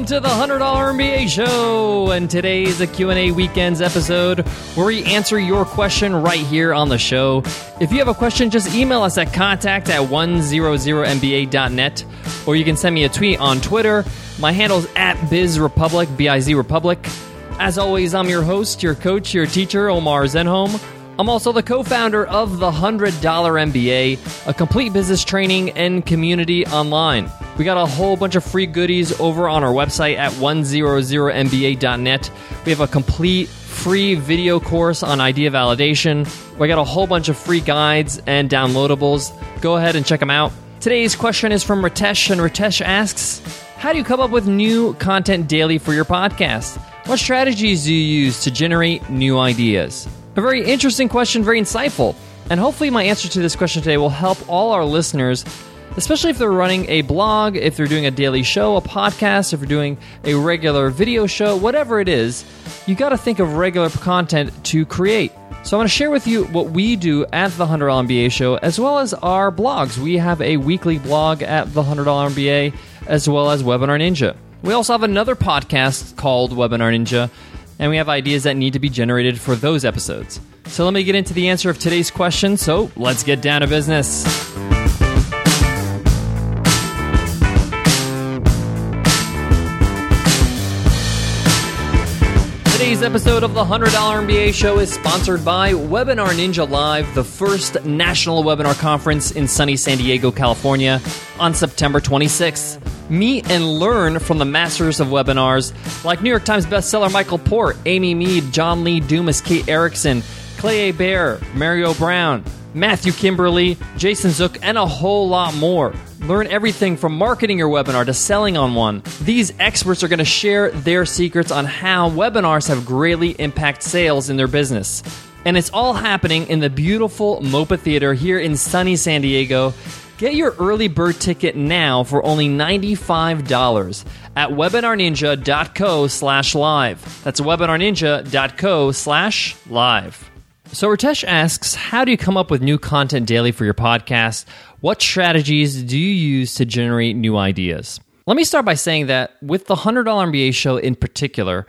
Welcome to the $100 MBA show. And today's a Q&A weekends episode where we answer your question right here on the show. If you have a question, just email us at contact at 100mba.net or you can send me a tweet on Twitter. My handle is at BizRepublic, B-I-Z Republic. As always, I'm your host, your coach, your teacher, Omar Zenhom. I'm also the co founder of the $100 MBA, a complete business training and community online. We got a whole bunch of free goodies over on our website at 100mba.net. We have a complete free video course on idea validation. We got a whole bunch of free guides and downloadables. Go ahead and check them out. Today's question is from Ritesh, and Ritesh asks How do you come up with new content daily for your podcast? What strategies do you use to generate new ideas? A very interesting question, very insightful. And hopefully, my answer to this question today will help all our listeners, especially if they're running a blog, if they're doing a daily show, a podcast, if you're doing a regular video show, whatever it is, you got to think of regular content to create. So, I want to share with you what we do at the $100 MBA show, as well as our blogs. We have a weekly blog at the $100 MBA, as well as Webinar Ninja. We also have another podcast called Webinar Ninja and we have ideas that need to be generated for those episodes. So let me get into the answer of today's question. So let's get down to business. Today's episode of the $100 MBA show is sponsored by Webinar Ninja Live, the first national webinar conference in sunny San Diego, California, on September 26th. Meet and learn from the masters of webinars like New York Times bestseller Michael Port, Amy Mead, John Lee Dumas, Kate Erickson, Clay Hebert, Mario Brown, Matthew Kimberly, Jason Zook, and a whole lot more. Learn everything from marketing your webinar to selling on one. These experts are going to share their secrets on how webinars have greatly impacted sales in their business. And it's all happening in the beautiful MOPA Theater here in sunny San Diego. Get your early bird ticket now for only $95 at webinarninja.co slash live. That's webinarninja.co slash live. So Ritesh asks, how do you come up with new content daily for your podcast? What strategies do you use to generate new ideas? Let me start by saying that with the $100 MBA show in particular,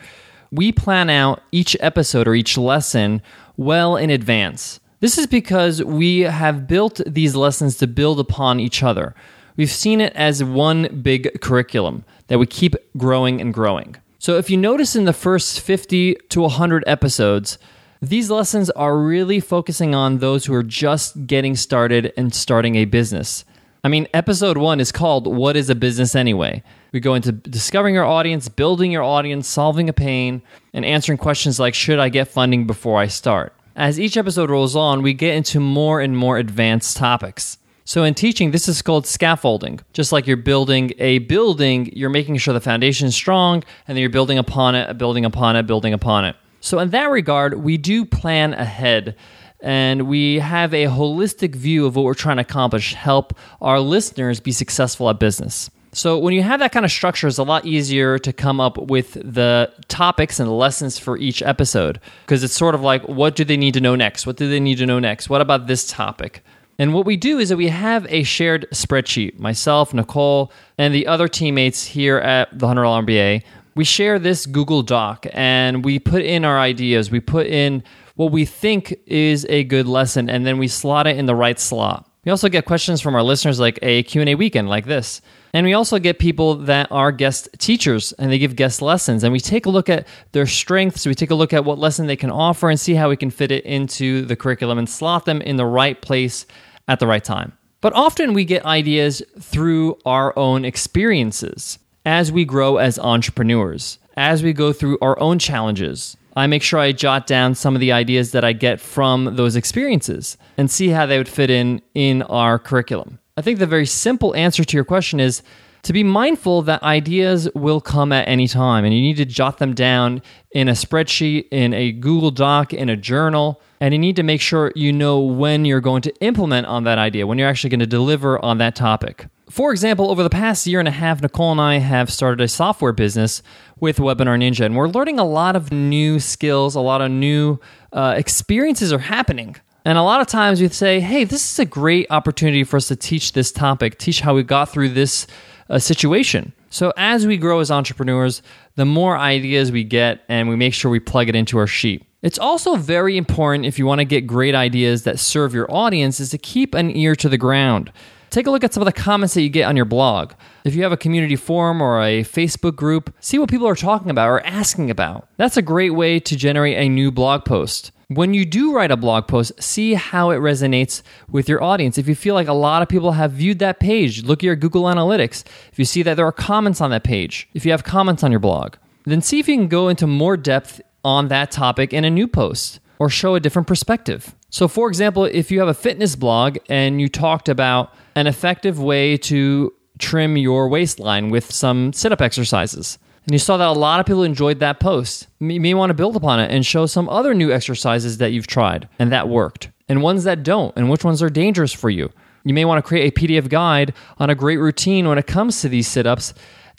we plan out each episode or each lesson well in advance. This is because we have built these lessons to build upon each other. We've seen it as one big curriculum that we keep growing and growing. So if you notice in the first 50 to 100 episodes, these lessons are really focusing on those who are just getting started and starting a business. I mean, episode one is called What is a Business Anyway? We go into discovering your audience, building your audience, solving a pain, and answering questions like Should I get funding before I start? As each episode rolls on, we get into more and more advanced topics. So, in teaching, this is called scaffolding. Just like you're building a building, you're making sure the foundation is strong, and then you're building upon it, building upon it, building upon it. So, in that regard, we do plan ahead and we have a holistic view of what we're trying to accomplish, help our listeners be successful at business. So, when you have that kind of structure, it's a lot easier to come up with the topics and lessons for each episode because it's sort of like, what do they need to know next? What do they need to know next? What about this topic? And what we do is that we have a shared spreadsheet. Myself, Nicole, and the other teammates here at the $100 MBA we share this Google Doc and we put in our ideas. We put in what we think is a good lesson and then we slot it in the right slot. We also get questions from our listeners like a Q&A weekend like this. And we also get people that are guest teachers and they give guest lessons and we take a look at their strengths, we take a look at what lesson they can offer and see how we can fit it into the curriculum and slot them in the right place at the right time. But often we get ideas through our own experiences as we grow as entrepreneurs, as we go through our own challenges. I make sure I jot down some of the ideas that I get from those experiences and see how they would fit in in our curriculum. I think the very simple answer to your question is to be mindful that ideas will come at any time and you need to jot them down in a spreadsheet, in a Google Doc, in a journal, and you need to make sure you know when you're going to implement on that idea, when you're actually going to deliver on that topic. For example, over the past year and a half, Nicole and I have started a software business with Webinar Ninja, and we're learning a lot of new skills, a lot of new uh, experiences are happening. And a lot of times we say, hey, this is a great opportunity for us to teach this topic, teach how we got through this uh, situation. So, as we grow as entrepreneurs, the more ideas we get and we make sure we plug it into our sheet. It's also very important if you want to get great ideas that serve your audience is to keep an ear to the ground. Take a look at some of the comments that you get on your blog. If you have a community forum or a Facebook group, see what people are talking about or asking about. That's a great way to generate a new blog post. When you do write a blog post, see how it resonates with your audience. If you feel like a lot of people have viewed that page, look at your Google Analytics. If you see that there are comments on that page, if you have comments on your blog, then see if you can go into more depth on that topic in a new post or show a different perspective. So, for example, if you have a fitness blog and you talked about an effective way to trim your waistline with some sit up exercises. And you saw that a lot of people enjoyed that post. You may want to build upon it and show some other new exercises that you've tried and that worked, and ones that don't, and which ones are dangerous for you. You may want to create a PDF guide on a great routine when it comes to these sit ups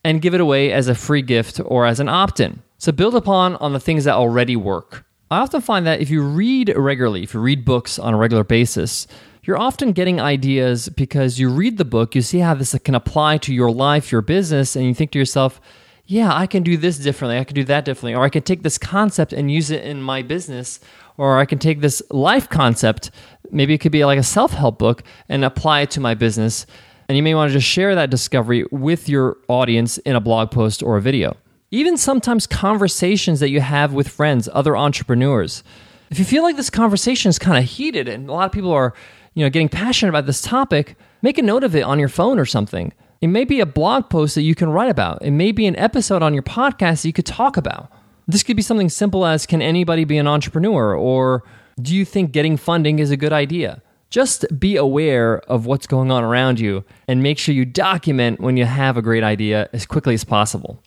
and give it away as a free gift or as an opt in. So build upon on the things that already work. I often find that if you read regularly, if you read books on a regular basis, you're often getting ideas because you read the book, you see how this can apply to your life, your business, and you think to yourself, yeah, I can do this differently, I can do that differently, or I can take this concept and use it in my business, or I can take this life concept, maybe it could be like a self help book, and apply it to my business. And you may want to just share that discovery with your audience in a blog post or a video. Even sometimes conversations that you have with friends, other entrepreneurs. If you feel like this conversation is kind of heated and a lot of people are you know, getting passionate about this topic, make a note of it on your phone or something. It may be a blog post that you can write about. It may be an episode on your podcast that you could talk about. This could be something simple as can anybody be an entrepreneur or do you think getting funding is a good idea? Just be aware of what's going on around you and make sure you document when you have a great idea as quickly as possible.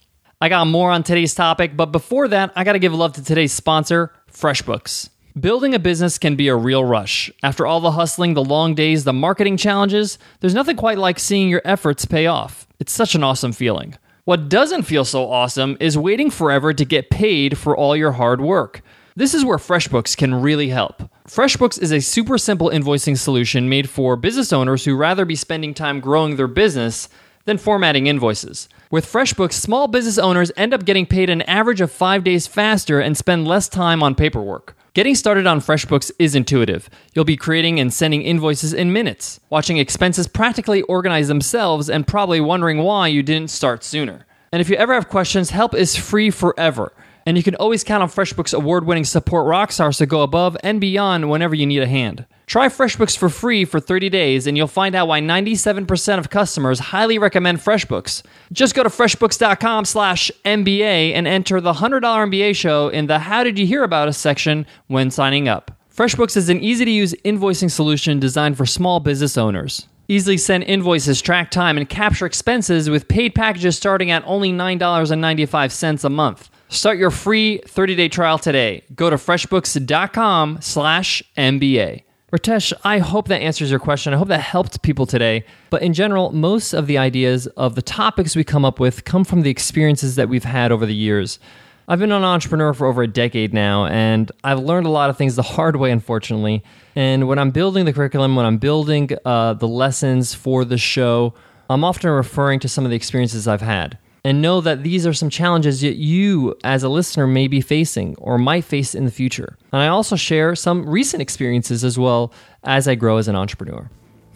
I got more on today's topic, but before that, I got to give love to today's sponsor, FreshBooks. Building a business can be a real rush. After all the hustling, the long days, the marketing challenges, there's nothing quite like seeing your efforts pay off. It's such an awesome feeling. What doesn't feel so awesome is waiting forever to get paid for all your hard work. This is where FreshBooks can really help. FreshBooks is a super simple invoicing solution made for business owners who rather be spending time growing their business than formatting invoices. With FreshBooks, small business owners end up getting paid an average of five days faster and spend less time on paperwork. Getting started on FreshBooks is intuitive. You'll be creating and sending invoices in minutes, watching expenses practically organize themselves, and probably wondering why you didn't start sooner. And if you ever have questions, help is free forever. And you can always count on FreshBooks award winning support rockstars to go above and beyond whenever you need a hand. Try FreshBooks for free for 30 days and you'll find out why 97% of customers highly recommend FreshBooks. Just go to freshbooks.com slash MBA and enter the $100 MBA show in the How Did You Hear About Us section when signing up. FreshBooks is an easy to use invoicing solution designed for small business owners. Easily send invoices, track time, and capture expenses with paid packages starting at only $9.95 a month. Start your free 30-day trial today. Go to freshbooks.com slash MBA. Ritesh, I hope that answers your question. I hope that helped people today. But in general, most of the ideas of the topics we come up with come from the experiences that we've had over the years. I've been an entrepreneur for over a decade now, and I've learned a lot of things the hard way, unfortunately. And when I'm building the curriculum, when I'm building uh, the lessons for the show, I'm often referring to some of the experiences I've had and know that these are some challenges that you, as a listener, may be facing or might face in the future. And I also share some recent experiences as well as I grow as an entrepreneur.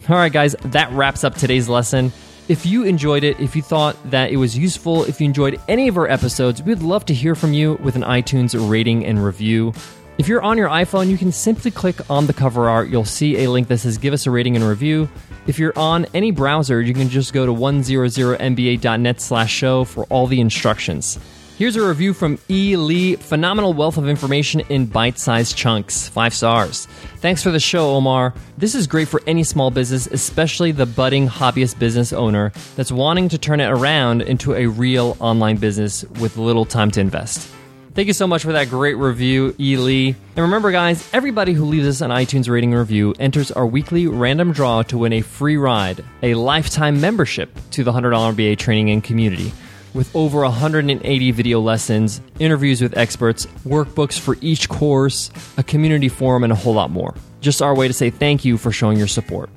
All right, guys, that wraps up today's lesson. If you enjoyed it, if you thought that it was useful, if you enjoyed any of our episodes, we'd love to hear from you with an iTunes rating and review. If you're on your iPhone, you can simply click on the cover art. You'll see a link that says give us a rating and review. If you're on any browser, you can just go to 100mba.net slash show for all the instructions. Here's a review from E. Lee Phenomenal wealth of information in bite sized chunks. Five stars. Thanks for the show, Omar. This is great for any small business, especially the budding hobbyist business owner that's wanting to turn it around into a real online business with little time to invest. Thank you so much for that great review, Ely. And remember, guys, everybody who leaves us an iTunes rating review enters our weekly random draw to win a free ride, a lifetime membership to the $100 MBA training and community. With over 180 video lessons, interviews with experts, workbooks for each course, a community forum, and a whole lot more. Just our way to say thank you for showing your support.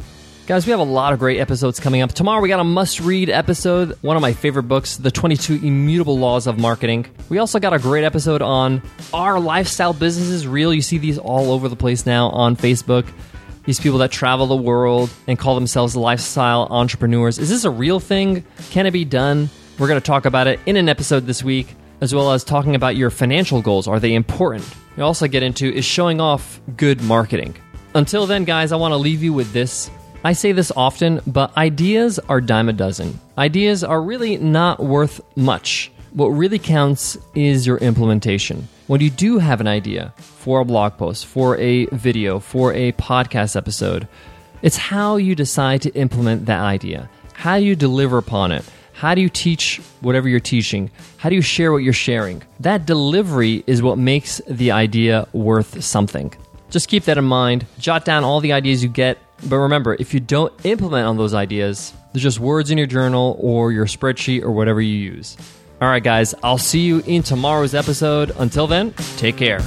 Guys, we have a lot of great episodes coming up. Tomorrow we got a must read episode, one of my favorite books, The 22 Immutable Laws of Marketing. We also got a great episode on Are Lifestyle Businesses Real? You see these all over the place now on Facebook. These people that travel the world and call themselves lifestyle entrepreneurs. Is this a real thing? Can it be done? We're going to talk about it in an episode this week, as well as talking about your financial goals. Are they important? We also get into is showing off good marketing. Until then, guys, I want to leave you with this. I say this often, but ideas are dime a dozen. Ideas are really not worth much. What really counts is your implementation. When you do have an idea for a blog post, for a video, for a podcast episode, it's how you decide to implement that idea. How do you deliver upon it? How do you teach whatever you're teaching? How do you share what you're sharing? That delivery is what makes the idea worth something. Just keep that in mind. Jot down all the ideas you get but remember, if you don't implement on those ideas, they're just words in your journal or your spreadsheet or whatever you use. All right, guys, I'll see you in tomorrow's episode. Until then, take care.